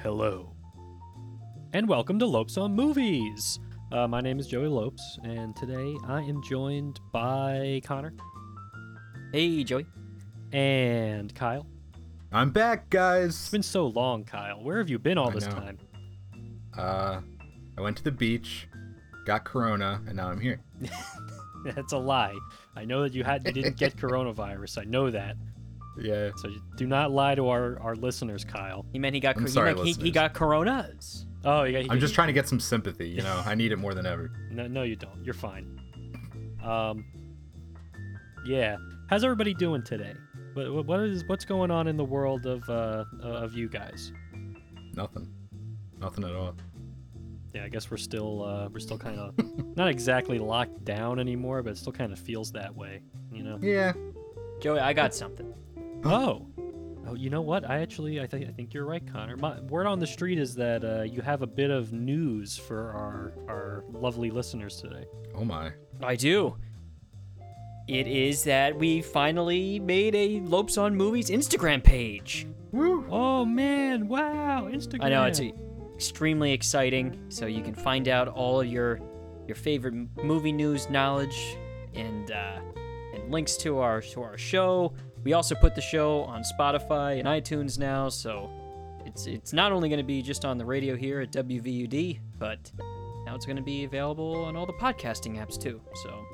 Hello. And welcome to Lopes on Movies. Uh, my name is Joey Lopes, and today I am joined by Connor Hey, Joey. and Kyle. I'm back, It's guys. been so long, Kyle. Where have you been all I this know. time? Uh, I went to the beach, got Corona, and now I'm here. That's a lie. I know that you had you didn't get coronavirus. I know that. Yeah. So do not lie to our, our listeners, Kyle. He meant he got I'm he, sorry, meant he, he got coronas. Oh, you got, I'm just trying to get some sympathy. You know, I need it more than ever. No, no, you don't. You're fine. Um, yeah. How's everybody doing today? What, what- what is what's going on in the world of uh of you guys? Nothing. Nothing at all. Yeah, I guess we're still uh we're still kind of not exactly locked down anymore, but it still kind of feels that way, you know. Yeah. Joey, I got something. Oh. Oh, you know what? I actually I think I think you're right, Connor. My word on the street is that uh, you have a bit of news for our our lovely listeners today. Oh my. I do. It is that we finally made a Lopes on Movies Instagram page. Woo. Oh man! Wow! Instagram. I know it's extremely exciting. So you can find out all of your your favorite movie news knowledge and uh, and links to our to our show. We also put the show on Spotify and iTunes now, so it's it's not only going to be just on the radio here at WVUD, but now it's going to be available on all the podcasting apps too. So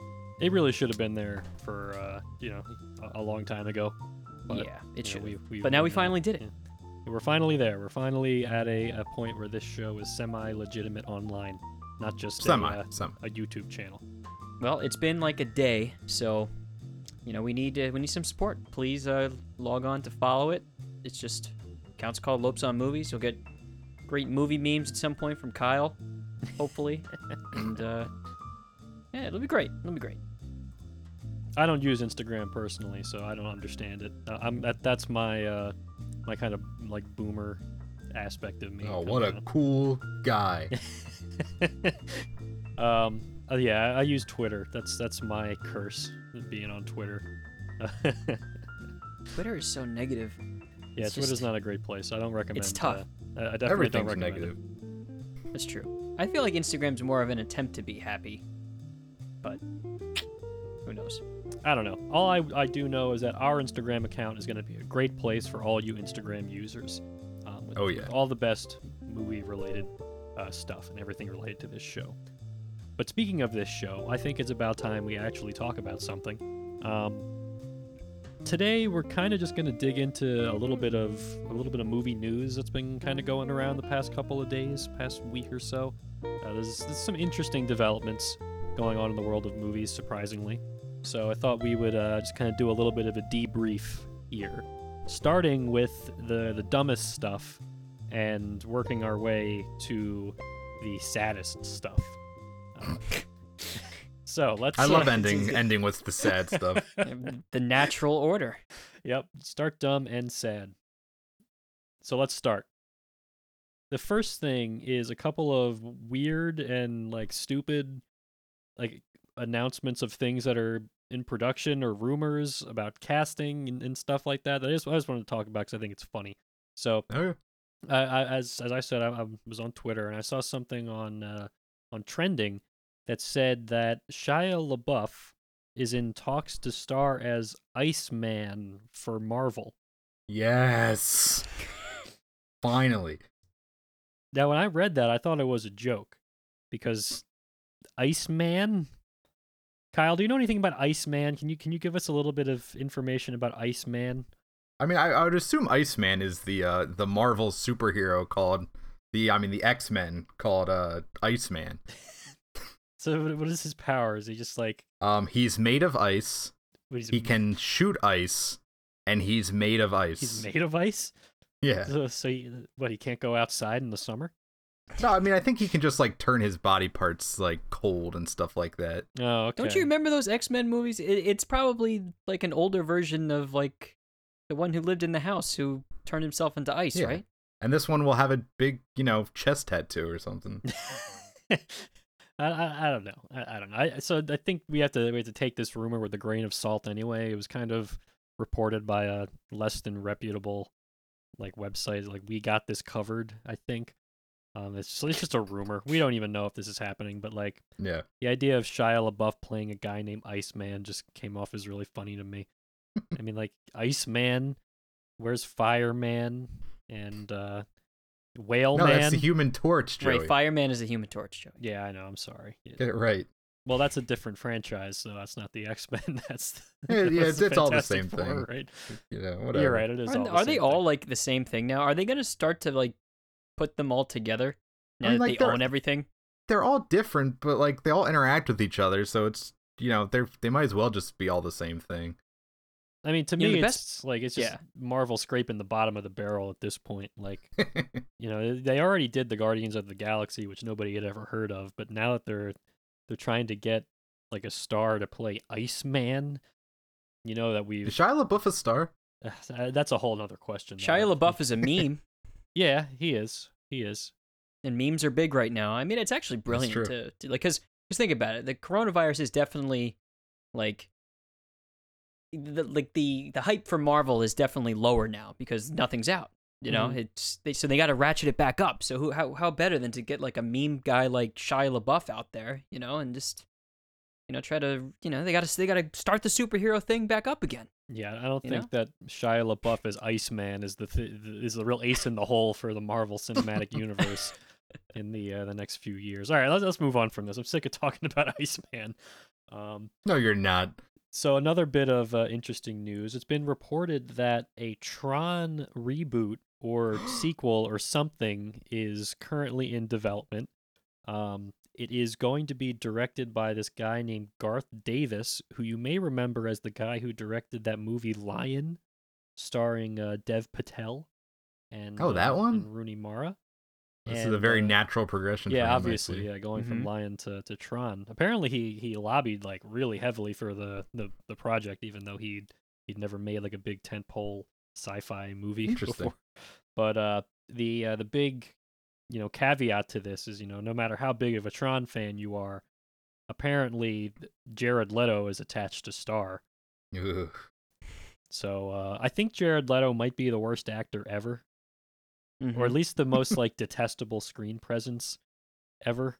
It really should have been there for uh, you know a, a long time ago. But, yeah, it should. know, we- we- but now we finally did it. yeah. We're finally there. We're finally at a, a point where this show is semi-legitimate online, not just Semi. a, uh, Semi. a YouTube channel. Well, it's been like a day, so you know we need to, we need some support. Please uh, log on to follow it. It's just accounts called Lopes on Movies. You'll get great movie memes at some point from Kyle, hopefully, and uh, yeah, it'll be great. It'll be great. I don't use Instagram personally, so I don't understand it. Uh, I'm that that's my uh, my kind of like boomer aspect of me. Oh, what a out. cool guy. um, uh, yeah, I use Twitter. That's that's my curse, being on Twitter. Twitter is so negative. yeah, It's Twitter's just- not a great place. I don't recommend. It's tough. Uh, I I definitely don't Everything's recommend it. negative. That's true. I feel like Instagram's more of an attempt to be happy, but who knows? I don't know. All I, I do know is that our Instagram account is going to be a great place for all you Instagram users. Um, with, Oh, with yeah. all the best movie related uh, stuff and everything related to this show. But speaking of this show, I think it's about time we actually talk about something. Um, today we're kind of just going to dig into a little bit of a little bit of movie news that's been kind of going around the past couple of days, past week or so. Uh, there's, there's some interesting developments going on in the world of movies, surprisingly. So I thought we would uh, just kind of do a little bit of a debrief here, starting with the the dumbest stuff, and working our way to the saddest stuff. So let's. I love uh, ending ending with the sad stuff. the natural order. Yep, start dumb and sad. So let's start. The first thing is a couple of weird and like stupid like announcements of things that are in production or rumors about casting and, and stuff like that. that I just, I just wanted to talk about because I think it's funny. So Oh, I, I, as as I said, I, I was on Twitter and I saw something on uh, on trending that said that Shia LaBeouf is in talks to star as Iceman for Marvel. yes. Finally. Now, when I read that, I thought it was a joke because Iceman. Kyle, do you know anything about Iceman? Can you can you give us a little bit of information about Iceman? I mean, I, I would assume Iceman is the uh the Marvel superhero called the I mean the X Men called uh Iceman. So, what- what is his power? Is he just like Um, he's made of ice. what, He can shoot ice, and he's made of ice. He's made of ice. Yeah. So, so he, what? He can't go outside in the summer. No, I mean I think he can just like turn his body parts like cold and stuff like that. Oh, okay. Don't you remember those X Men movies? It, it's probably like an older version of like the one who lived in the house who turned himself into ice, Yeah. right? And this one will have a big, you know, chest tattoo or something. I, I, I don't know. I, I don't know. I, so I think we have to we have to take this rumor with a grain of salt. Anyway, it was kind of reported by a less than reputable like website. Like we got this covered, I think. Um, it's just, it's just a rumor. We don't even know if this is happening, but like Yeah. the idea of Shia LaBeouf playing a guy named Iceman just came off as really funny to me. I mean, like Iceman, where's Fireman and uh, Whale no, Man? that's the Human Torch, Joey. Right, Fireman is the Human Torch, Joey. yeah, I know. I'm sorry. Get it right. Well, that's a different franchise, so that's not the X Men. That's Yeah, yeah, that's it's- it's all the same Four, thing. right? You know, whatever. You're right. It is. Are, all the are they same all like the same thing now? Are they going to start to like put them all together now I mean, that like, they own everything? They're all different, but like they all interact with each other, so it's you know they're they might as well just be all the same thing. I mean, to You know, me, the it's best- like it's just yeah. Marvel scraping the bottom of the barrel at this point. Like, you know, they already did the Guardians of the Galaxy, which nobody had ever heard of, but now that they're they're trying to get like a star to play Iceman, you know that we Is Shia LaBeouf a star? Uh, that's a whole other question. though. Shia LaBeouf is a meme, Yeah, he is. He is. and memes are big right now. I mean, it's actually brilliant to, to like because just think about it. The coronavirus is definitely like the like the the hype for Marvel is definitely lower now because nothing's out. You know, Mhm. it's they, so they got to ratchet it back up. So who how how better than to get like a meme guy like Shia LaBeouf out there, you know, and just you know try to you know they got to they got to start the superhero thing back up again. Yeah, I don't You think that Shia LaBeouf as Iceman is the th- is the real ace in the hole for the Marvel Cinematic Universe in the uh, the next few years. All right, let's, let's move on from this. I'm sick of talking about Iceman. Um, No, you're not. So another bit of uh, interesting news. It's been reported that a Tron reboot or sequel or something is currently in development. Um, it is going to be directed by this guy named Garth Davis, who you may remember as the guy who directed that movie Lion, starring uh, Dev Patel and Oh, that uh, one? and Rooney Mara. This is a very uh, natural progression. for yeah, him, obviously, see. yeah, going from Mhm. Lion to, to Tron. Apparently, he he lobbied like really heavily for the, the, the project, even though he he'd never made like a big tentpole sci-fi movie before. But uh, the uh, the big you know caveat to this is you know no matter how big of a Tron fan you are, apparently Jared Leto is attached to star. Ugh. So uh, I think Jared Leto might be the worst actor ever, Mm-hmm. or at least the most like detestable screen presence ever.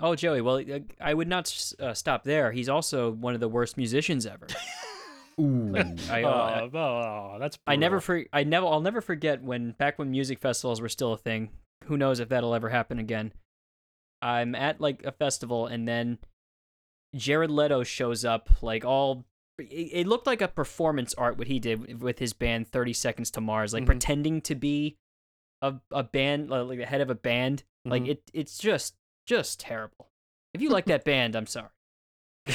Oh, Joey. Well, I would not uh, stop there. He's also one of the worst musicians ever. Ooh. I, oh, uh, oh, that's I never, for, I never, I'll never forget when back when music festivals were still a thing. Who knows if that'll ever happen again? I'm at like a festival, and then Jared Leto shows up, like all. It, it looked like a performance art what he did with his band Thirty Seconds to Mars, like Mhm. pretending to be a a band, like the head of a band. Like Mhm. it, it's just just terrible. If you like that band, I'm sorry.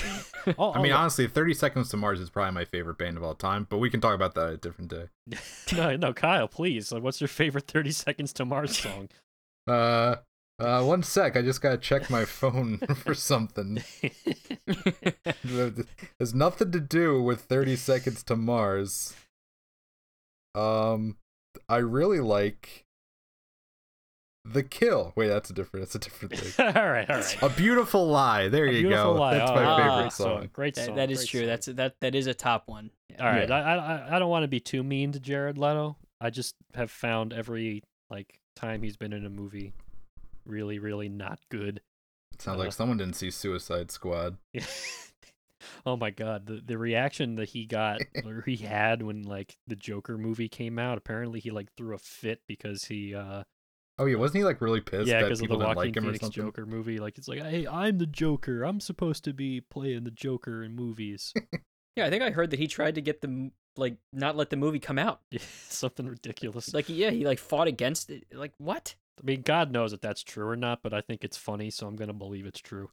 Oh, I mean, oh, honestly, 30 Seconds to Mars is probably my favorite band of all time, but we can talk about that a different day. no, no, Kyle, please. Like, what's your favorite Thirty Seconds to Mars song? Uh, uh, one sec. I just gotta check my phone for something. There's nothing to do with 30 Seconds to Mars. Um, I really like The Kill. Wait, that's a different. That's a different thing. all right, all right. A Beautiful Lie. There A you go. Lie. That's Oh, my ah, favorite great song. Great That- song. that is great true. song. That's that that is a top one. all right. Yeah. I, I I don't want to be too mean to Jared Leto. I just have found every like time he's been in a movie really, really not good. Sounds Uh, like someone didn't see Suicide Squad. oh my god, the the reaction that he got or he had when like the Joker movie came out. Apparently, he like threw a fit because he uh Oh yeah, wasn't he like really pissed yeah that because of the people didn't Joaquin like him or Phoenix something? Joker movie. Like it's like, hey, I'm the Joker. I'm supposed to be playing the Joker in movies. Yeah, I think I heard that he tried to get the like not let the movie come out. Something ridiculous. Like yeah, he like fought against it. Like what? I mean, God knows if that's true or not, but I think it's funny, so I'm gonna believe it's true.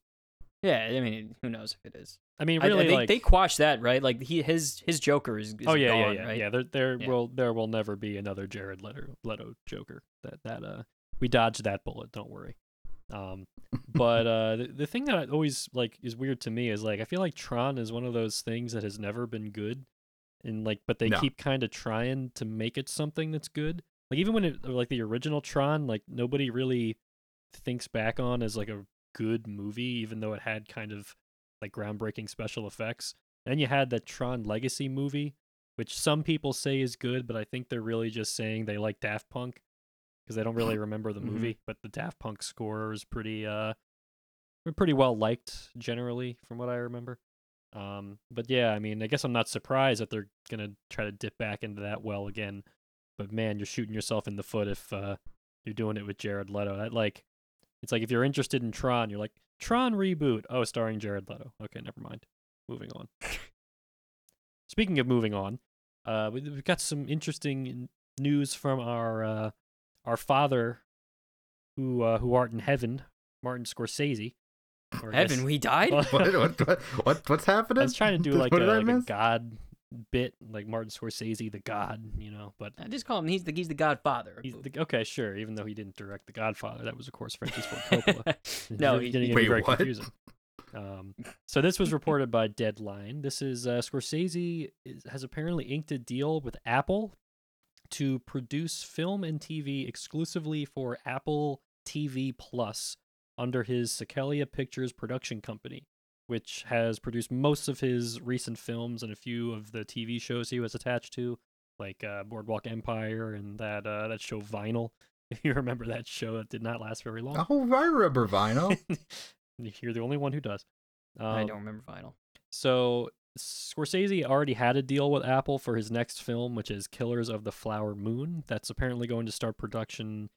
Yeah, I mean, who knows if it is? I mean, I- I, really, think like, they quashed that, right? Like he his his Joker is, is oh yeah, gone, yeah, yeah, right? yeah. There, there Yeah. will, there will never be another Jared Leto, Leto Joker. That, that, uh, we dodged that bullet. Don't worry. Um, but uh, the, the thing that I always like is weird to me is like I feel like Tron is one of those things that has never been good, and like, but they No. keep kind of trying to make it something that's good. Like even when it, like the original Tron, like nobody really thinks back on as like a good movie, even though it had kind of like groundbreaking special effects. Then you had the Tron Legacy movie, which some people say is good, but I think they're really just saying they like Daft Punk because I don't really remember the Mhm. movie. But the Daft Punk score is pretty uh, pretty well liked generally, from what I remember. Um, but yeah, I mean, I guess I'm not surprised that they're gonna try to dip back into that well again. But man, you're shooting yourself in the foot if uh, you're doing it with Jared Leto. That like, it's like if you're interested in Tron, you're like Tron reboot. Oh, starring Jared Leto. Okay, never mind. Moving on. Speaking of moving on, uh, we- we've got some interesting news from our uh, our father, who uh, who art in heaven, Martin Scorsese. Or I guess- Heaven, we died. What, what, what, what what's happening? I was trying to do like, a, like a god bit, like Martin Scorsese, the god, you know. But I just call him. He's the he's the Godfather. he's the, okay, sure. Even though he didn't direct The Godfather, that was of course Francis Ford Coppola. no, It's he, getting he- Wait, very what? confusing. Um, so this was reported by Deadline. This is uh, Scorsese is, has apparently inked a deal with Apple to produce film and TV exclusively for Apple TV Plus under his Sikelia Pictures production company, which has produced most of his recent films and a few of the TV shows he was attached to, like uh, Boardwalk Empire and that uh, that show Vinyl. If you remember that show, it did not last very long. Oh, I remember Vinyl. You're the only one who does. Um, I don't remember Vinyl. So Scorsese already had a deal with Apple for his next film, which is Killers of the Flower Moon. That's apparently going to start production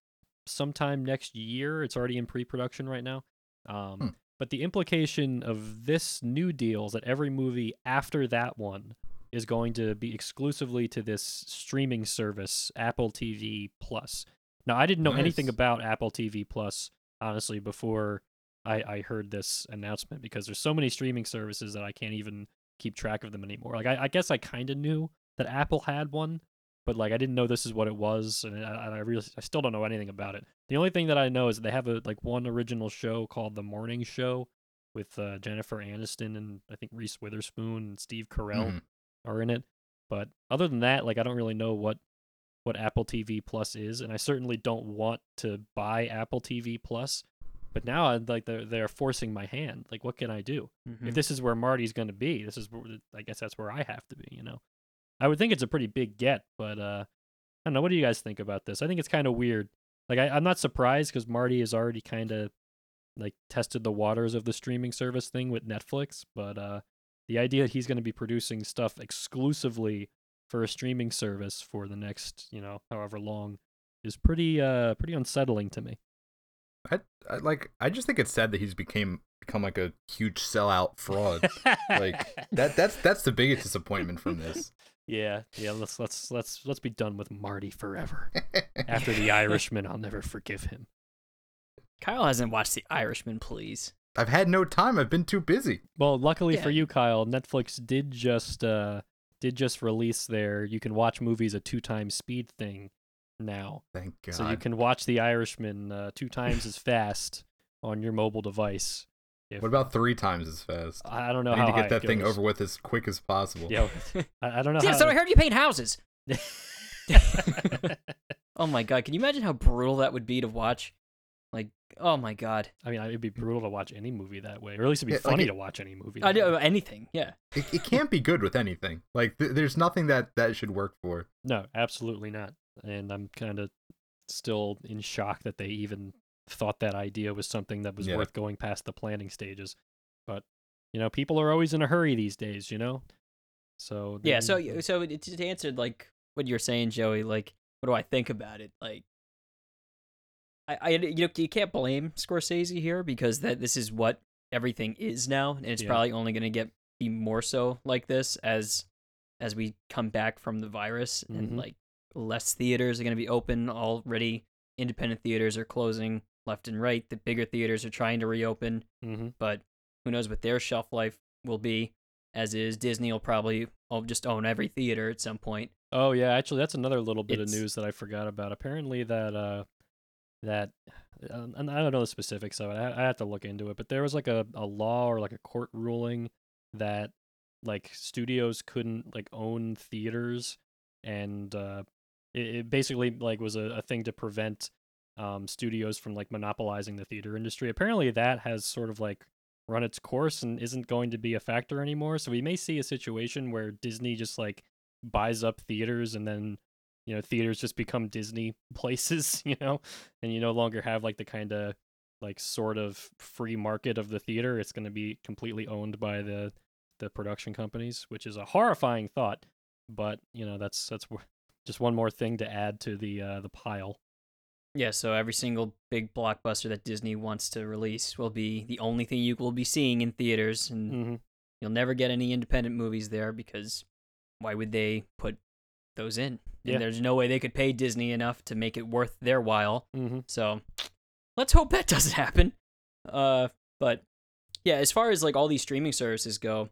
sometime next year. It's already in pre-production right now. Um, Hmm. But the implication of this new deal is that every movie after that one is going to be exclusively to this streaming service, Apple TV Plus. Now, I didn't know anything about Apple TV Plus honestly before I, I heard this announcement because there's so many streaming services that I can't even keep track of them anymore. Like I, I guess I kind of knew that Apple had one, but like I didn't know this is what it was, and I, I really I still don't know anything about it. The only thing that I know is they have a like one original show called The Morning Show with uh, Jennifer Aniston and I think Reese Witherspoon and Steve Carell Mhm. are in it. But other than that, like I don't really know what what Apple TV Plus is, and I certainly don't want to buy Apple TV Plus. But now, I'd like they're they're forcing my hand. Like, what can I do? Mhm. If this is where Marty's going to be, this is where, I guess that's where I have to be. You know, I would think it's a pretty big get, but uh, I don't know. What do you guys think about this? I think it's kind of weird. Like, I, I'm not surprised because Marty has already kind of like tested the waters of the streaming service thing with Netflix, but uh, the idea that he's going to be producing stuff exclusively for a streaming service for the next, you know, however long is pretty uh pretty unsettling to me. I, I like. I just think it's sad that he's became become like a huge sellout fraud. like that. That's that's the biggest disappointment from this. Yeah, yeah, let's let's let's let's be done with Marty forever. After The Irishman, I'll never forgive him. Kyle hasn't watched The Irishman, please. I've had no time. I've been too busy. Well, luckily for you, Kyle, Netflix did just uh did just release their you can watch movies at two times speed thing now. Thank God. So you can watch The Irishman uh, two times as fast on your mobile device. If, What about three times as fast? I I don't know I need how to high get it that thing goes. over with as quick as possible. Yeah, I, I don't know Yeah, how. so I heard you paint houses. Oh my god, can you imagine how brutal that would be to watch? Like, oh my god. I mean, it'd be brutal to watch any movie that way, or at least it'd be Yeah, like funny it- to watch any movie. I do anything. Yeah. It, it can't be good with anything. Like th- there's nothing that that should work for. No, absolutely not. And I'm kind of still in shock that they even thought that idea was something that was Yeah. worth going past the planning stages. But you know, people are always in a hurry these days. You know, so Yeah, so so it- to answer like what you're saying, Joey, like what do I think about it? Like I, I you know you can't blame Scorsese here because that this is what everything is now, and it's Yeah. probably only going to get be more so like this as as we come back from the virus and Mhm. like less theaters are going to be open already. Independent theaters are closing left and right. The bigger theaters are trying to reopen, Mhm. but who knows what their shelf life will be. As is, Disney will probably just own every theater at some point. Oh yeah, actually, that's another little bit It's- of news that I forgot about. Apparently, that uh, that uh, and I don't know the specifics of it. I, I have to look into it. But there was like a, a law or like a court ruling that like studios couldn't like own theaters, and uh, it, it basically like was a, a thing to prevent um studios from like monopolizing the theater industry. Apparently, that has sort of like run its course and isn't going to be a factor anymore. So we may see a situation where Disney just like buys up theaters and then you know theaters just become Disney places, you know, and you no longer have like the kind of like sort of free market of the theater. It's going to be completely owned by the the production companies, which is a horrifying thought. But you know that's that's just one more thing to add to the uh, the pile. Yeah, so every single big blockbuster that Disney wants to release will be the only thing you will be seeing in theaters, and Mm-hmm. you'll never get any independent movies there because why would they put those in? Yeah. And there's no way they could pay Disney enough to make it worth their while. Mm-hmm. So let's hope that doesn't happen. Uh, but yeah, as far as like all these streaming services go,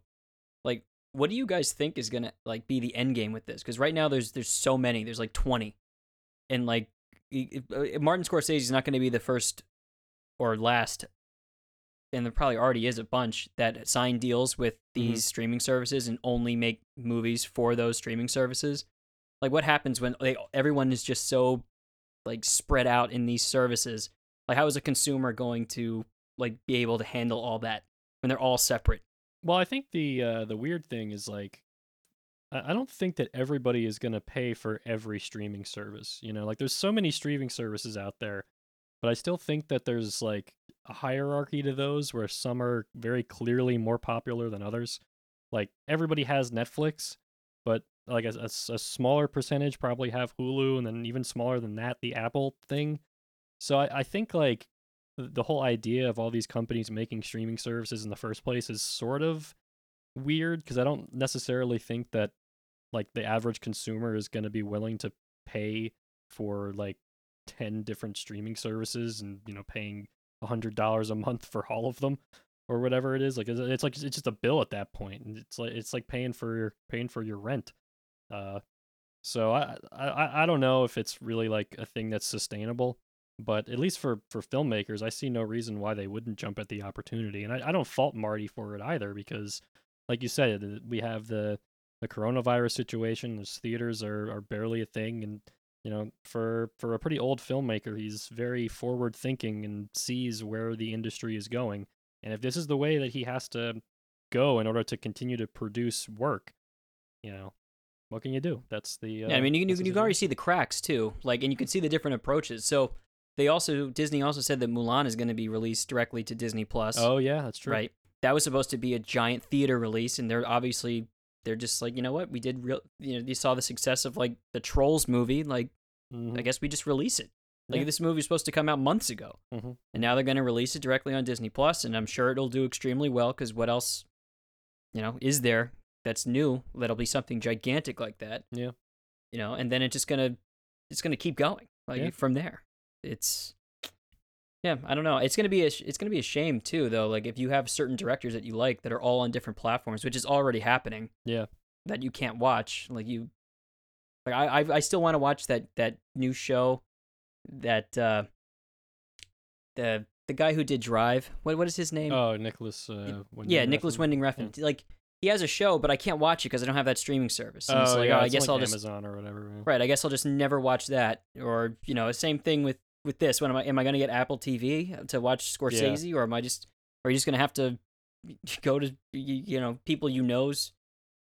like what do you guys think is gonna like be the end game with this? Because right now there's there's so many, there's like twenty, and like i- i- uh, Martin Scorsese is not going to be the first or last, and there probably already is a bunch that sign deals with these streaming services and only make movies for those streaming services. Like what happens when they, everyone is just so like spread out in these services? Like how is a consumer going to like be able to handle all that when they're all separate? Well, I think the uh, the weird thing is like, I don't think that everybody is gonna pay for every streaming service. You know, like there's so many streaming services out there, but I still think that there's like a hierarchy to those where some are very clearly more popular than others. Like everybody has Netflix, but like a a smaller percentage probably have Hulu, and then even smaller than that, the Apple thing. So I, I think like the whole idea of all these companies making streaming services in the first place is sort of weird because I don't necessarily think that like the average consumer is going to be willing to pay for like 10 different streaming services and you know paying $100 a month for all of them or whatever it is. Like it's, it's like it's just a bill at that point and it's like it's like paying for your paying for your rent. Uh so I, I i don't know if it's really like a thing that's sustainable but at least for for filmmakers i see no reason why they wouldn't jump at the opportunity and i, I don't fault marty for it either because like you said we have the the coronavirus situation those theaters are are barely a thing and you know for for a pretty old filmmaker he's very forward thinking and sees where the industry is going and if this is the way that he has to go in order to continue to produce work you know what can you do that's the uh, yeah, I mean, you can, you can, you can already see the cracks too. Like, and you can see the different approaches. So they also Disney also said that Mulan is going to be released directly to Disney Plus. oh yeah that's true right. That was supposed to be a giant theater release, and they're obviously they're just like, you know what, we did real. You know, you saw the success of like the Trolls movie. Like, Mhm. I guess we just release it. Like Yeah. this movie was supposed to come out months ago, Mhm. and now they're going to release it directly on Disney Plus, and I'm sure it'll do extremely well. Because what else, you know, is there that's new that'll be something gigantic like that? Yeah. You know, and then it's just gonna it's gonna keep going like Yeah. from there. It's yeah, I don't know. It's gonna be a sh- it's gonna be a shame too, though. Like if you have certain directors that you like that are all on different platforms, which is already happening yeah that you can't watch. Like you, like I, I, I still want to watch that that new show, that uh, the the guy who did Drive. What what is his name? oh nicolas uh Winding yeah, Nicolas Refn. Winding Refn. Like he has a show, but I can't watch it because I don't have that streaming service. And oh like, yeah oh, I guess like I'll just amazon or whatever yeah. right. I guess I'll just never watch that. Or you know, same thing with with this. When am I am I gonna get Apple TV to watch Scorsese, or am I just are you just gonna have to go to you, you know people you know's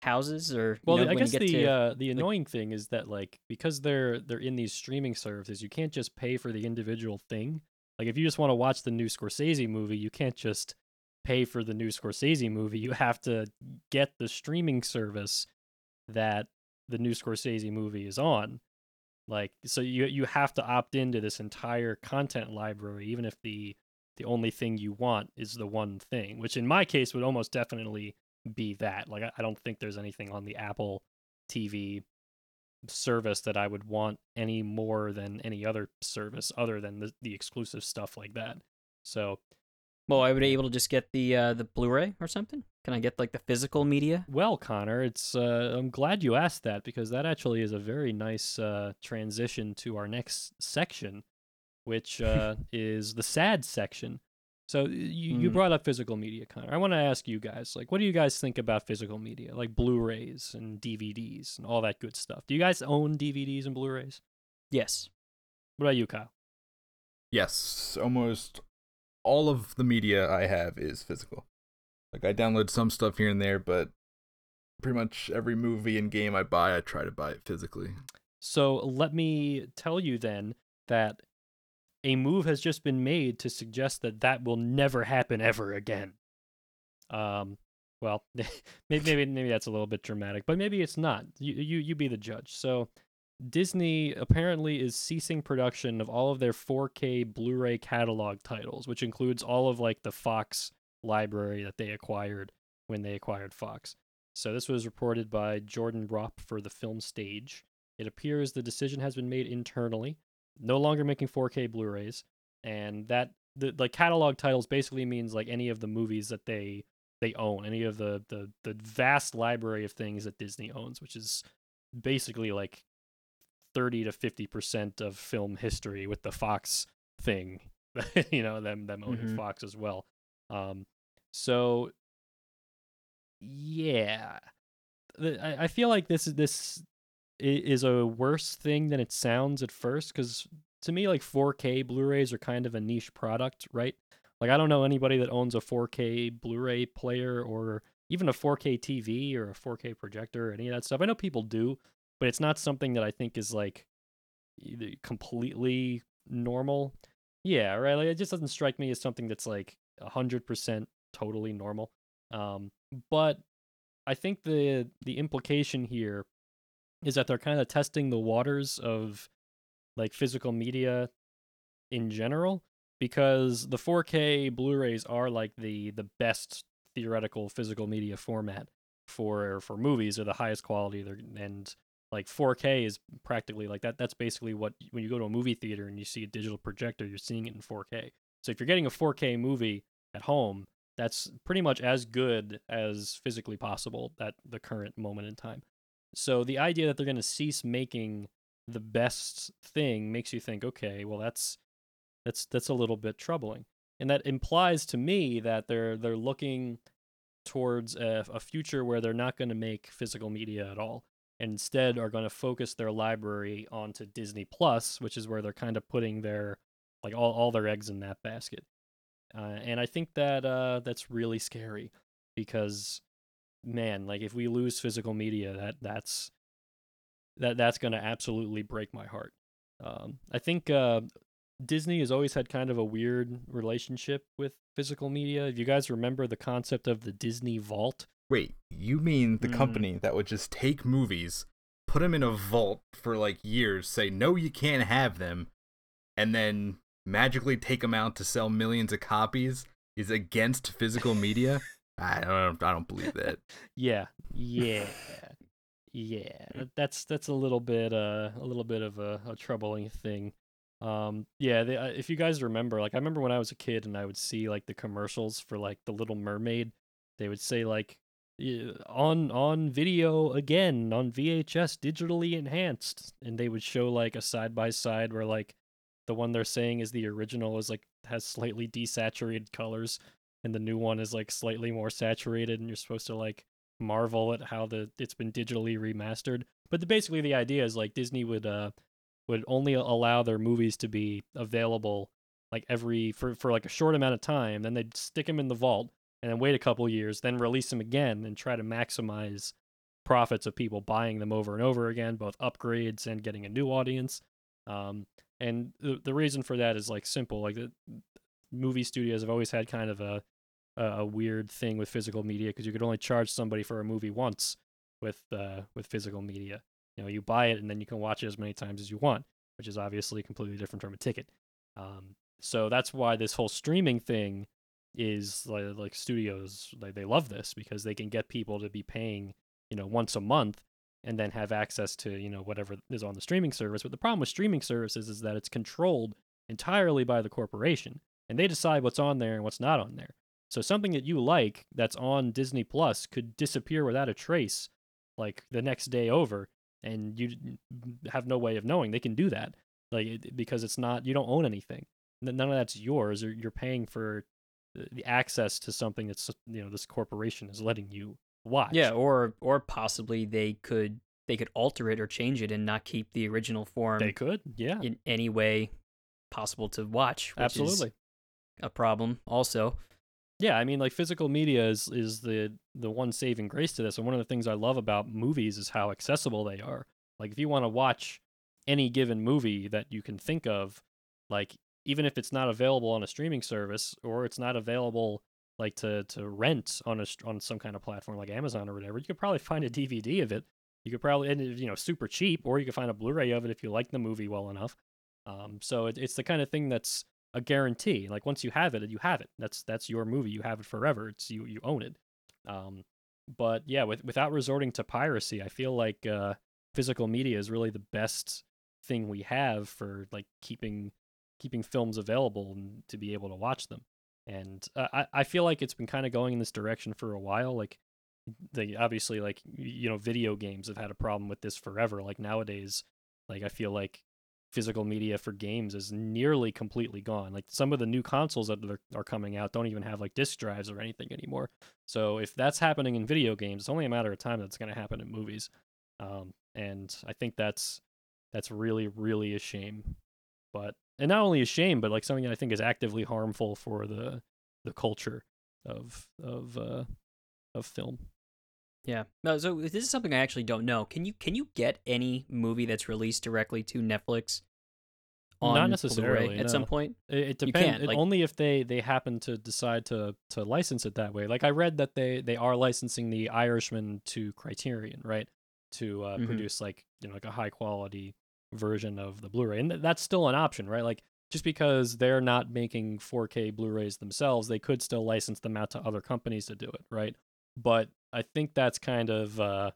houses or you Well, know, I when guess you get the to, uh, the annoying thing is that like because they're they're in these streaming services, you can't just pay for the individual thing. Like if you just want to watch the new Scorsese movie, you can't just pay for the new Scorsese movie. You have to get the streaming service that the new Scorsese movie is on. Like so you you have to opt into this entire content library even if the the only thing you want is the one thing, which in my case would almost definitely be that. Like I, don't think there's anything on the Apple TV service that I would want any more than any other service other than the, the exclusive stuff like that. So Well, I would be able to just get the uh, the Blu-ray or something. Can I get like the physical media? well, Connor, it's uh, I'm glad you asked that because that actually is a very nice uh, transition to our next section, which uh, is the sad section. So you, you Mm. brought up physical media, Connor. I want to ask you guys, like, what do you guys think about physical media, like Blu-rays and DVDs and all that good stuff? Do you guys own DVDs and Blu-rays? Yes. What about you, Kyle? Yes, almost all of the media I have is physical. Like I download some stuff here and there, but pretty much every movie and game I buy, I try to buy it physically. So let me tell you then that a move has just been made to suggest that that will never happen ever again. Um, well, maybe maybe maybe that's a little bit dramatic, but maybe it's not. You you you be the judge. So Disney apparently is ceasing production of all of their 4K Blu-ray catalog titles, which includes all of like the Fox library that they acquired when they acquired Fox. So this was reported by Jordan Raup for the film stage. It appears the decision has been made internally, no longer making 4K Blu-rays, and that the the catalog titles basically means like any of the movies that they they own, any of the the the vast library of things that Disney owns, which is basically like 30 to 50% of film history with the Fox thing, you know, them them owning Mhm. Fox as well. Um so yeah. I, I feel like this is this is a worse thing than it sounds at first because to me like 4k blu-rays are kind of a niche product right? Like i don't know anybody that owns a 4k blu-ray player or even a 4k tv or a 4k projector or any of that stuff. I know people do but it's not something that i think is like completely normal. Yeah right? Like it just doesn't strike me as something that's like 100% totally normal um but i think the the implication here is that they're kind of testing the waters of like physical media in general because the 4K Blu-rays are like the the best theoretical physical media format for for movies. They're the highest quality. And like 4K is practically like that. That's basically what when you go to a movie theater and you see a digital projector, you're seeing it in 4K. So if you're getting a 4K movie at home, that's pretty much as good as physically possible at the current moment in time. So the idea that they're going to cease making the best thing makes you think, okay, well that's that's that's a little bit troubling, and that implies to me that they're they're looking towards a, a future where they're not going to make physical media at all, and instead are going to focus their library onto Disney Plus, which is where they're kind of putting their like all, all their eggs in that basket. Uh, and I think that uh, that's really scary because man, like if we lose physical media, that that's that that's gonna absolutely break my heart. Um, I think uh, Disney has always had kind of a weird relationship with physical media. If you guys remember the concept of the Disney Vault, Wait, you mean the Hmm. company that would just take movies, put them in a vault for like years, say no, you can't have them, and then magically take them out to sell millions of copies is against physical media? I don't. I don't believe that. yeah, yeah, yeah. That's that's a little bit uh a little bit of a, a troubling thing. Um, yeah, they, uh, if you guys remember, like I remember when I was a kid and I would see like the commercials for like the Little Mermaid, they would say like on on video again on VHS digitally enhanced, and they would show like a side by side where like the one they're saying is the original is like has slightly desaturated colors, and the new one is like slightly more saturated, and you're supposed to like marvel at how the it's been digitally remastered. But the, basically, the idea is like Disney would uh would only allow their movies to be available like every for for like a short amount of time. Then they'd stick them in the vault and then wait a couple years, then release them again and try to maximize profits of people buying them over and over again, both upgrades and getting a new audience. Um, and the the reason for that is like simple. Like the movie studios have always had kind of a a weird thing with physical media because you could only charge somebody for a movie once with uh, with physical media. You know, you buy it and then you can watch it as many times as you want, which is obviously completely different from a ticket. Um, so that's why this whole streaming thing is like, like studios like they love this because they can get people to be paying you know once a month and then have access to you know whatever is on the streaming service. But the problem with streaming services is that it's controlled entirely by the corporation, and they decide what's on there and what's not on there. So something that you like that's on Disney Plus could disappear without a trace, like the next day over, and you have no way of knowing. They can do that, like because it's not you don't own anything. None of that's yours. Or you're paying for the- the access to something that's you know this corporation is letting you watch. Yeah, or or possibly they could they could alter it or change it and not keep the original form they could. Yeah, in any way possible to watch. Which absolutely. is a problem. Also, yeah, I mean, like physical media is is the the one saving grace to this, and one of the things I love about movies is how accessible they are. Like, if you want to watch any given movie that you can think of, like even if it's not available on a streaming service or it's not available like to to rent on a on some kind of platform like Amazon or whatever, you could probably find a DVD of it. You could probably and you know super cheap, or you could find a Blu-ray of it if you like the movie well enough. Um, so it, it's the kind of thing that's a guarantee. Like once you have it, you have it. That's that's your movie. You have it forever. It's you you own it. Um, but yeah, with, without resorting to piracy, I feel like uh, physical media is really the best thing we have for like keeping keeping films available and to be able to watch them. And uh, I I feel like it's been kind of going in this direction for a while. Like they obviously like you know video games have had a problem with this forever. Like nowadays, like I feel like physical media for games is nearly completely gone. Like some of the new consoles that are, are coming out don't even have like disk drives or anything anymore. So if that's happening in video games, it's only a matter of time that's going to happen in movies. Um, and I think that's that's really really a shame. But and not only a shame, but like something that I think is actively harmful for the the culture of of uh, of film. Yeah. No, so this is something I actually don't know. Can you can you get any movie that's released directly to Netflix? On Not necessarily, Blu-ray at some point. It, it depends. like- only if they they happen to decide to to license it that way. Like I read that they they are licensing the Irishman to Criterion, right? To uh, Mhm. produce like you know like a high quality version of the Blu-ray, and th- that's still an option, right? Like just because they're not making 4K Blu-rays themselves, they could still license them out to other companies to do it, right? But I think that's kind of uh,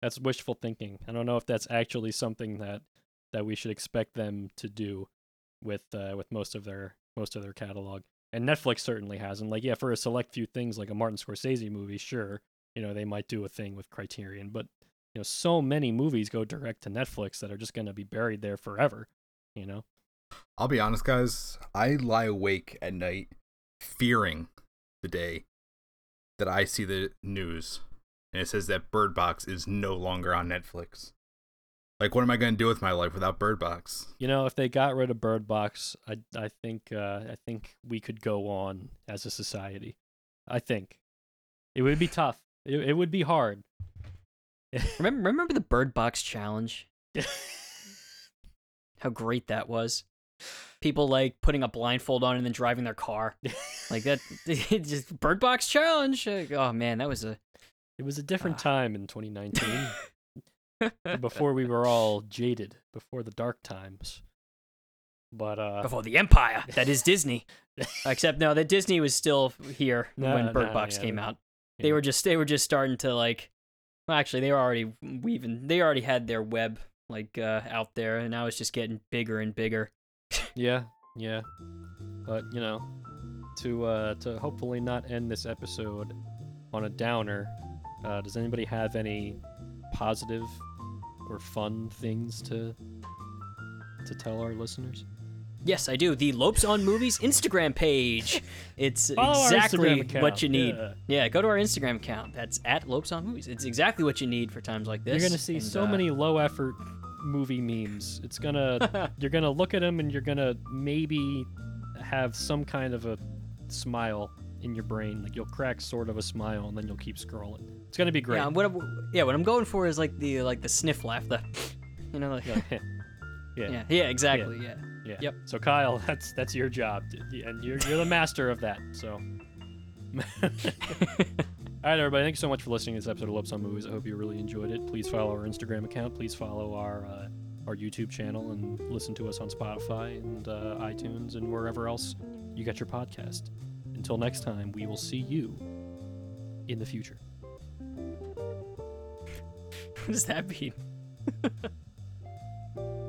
that's wishful thinking. I don't know if that's actually something that that we should expect them to do with uh, with most of their most of their catalog. And Netflix certainly hasn't. Like, yeah, for a select few things like a Martin Scorsese movie, sure, you know, they might do a thing with Criterion, but you know, so many movies go direct to Netflix that are just going to be buried there forever, you know. I'll be honest, guys. I lie awake at night fearing the day that I see the news and it says that Bird Box is no longer on Netflix. Like, what am I going to do with my life without Bird Box? You know, if they got rid of Bird Box, I I think uh, I think we could go on as a society. I think it would be tough. It, it would be hard. Remember remember the Bird Box challenge? How great that was. People like putting a blindfold on and then driving their car. Like that just Bird Box challenge. Like, Oh man, that was a It was a different Ah. time in 2019. before we were all jaded, before the dark times. But uh before the empire that is Disney. Except no, that Disney was still here No, when Bird no, Box yeah, came out. yeah. They were just they were just starting to like well actually they were already weaving they already had their web like uh out there and now it's just getting bigger and bigger. Yeah, yeah. But you know, to uh to hopefully not end this episode on a downer, uh does anybody have any positive or fun things to to tell our listeners? Yes, I do. The Lopes on Movies Instagram page. It's Follow exactly what you need. yeah. Yeah. go to our Instagram account. That's at Lopes on Movies. It's exactly what you need for times like this. You're gonna see And, so uh, many low effort movie memes. It's gonna you're gonna look at them and you're gonna maybe have some kind of a smile in your brain. Like you'll crack sort of a smile and then you'll keep scrolling. It's gonna be great. Yeah, what I'm, yeah, what I'm going for is like the like the sniff laugh, the you know, like, yeah. yeah, yeah, exactly, yeah. Yeah. Yep. So Kyle, that's that's your job, and you're you're the master of that. So. All right, everybody. Thank you so much for listening to this episode of Lopes on Movies. I hope you really enjoyed it. Please follow our Instagram account. Please follow our uh, our YouTube channel and listen to us on Spotify and uh, iTunes and wherever else you get your podcast. Until next time, we will see you in the future. what does that mean?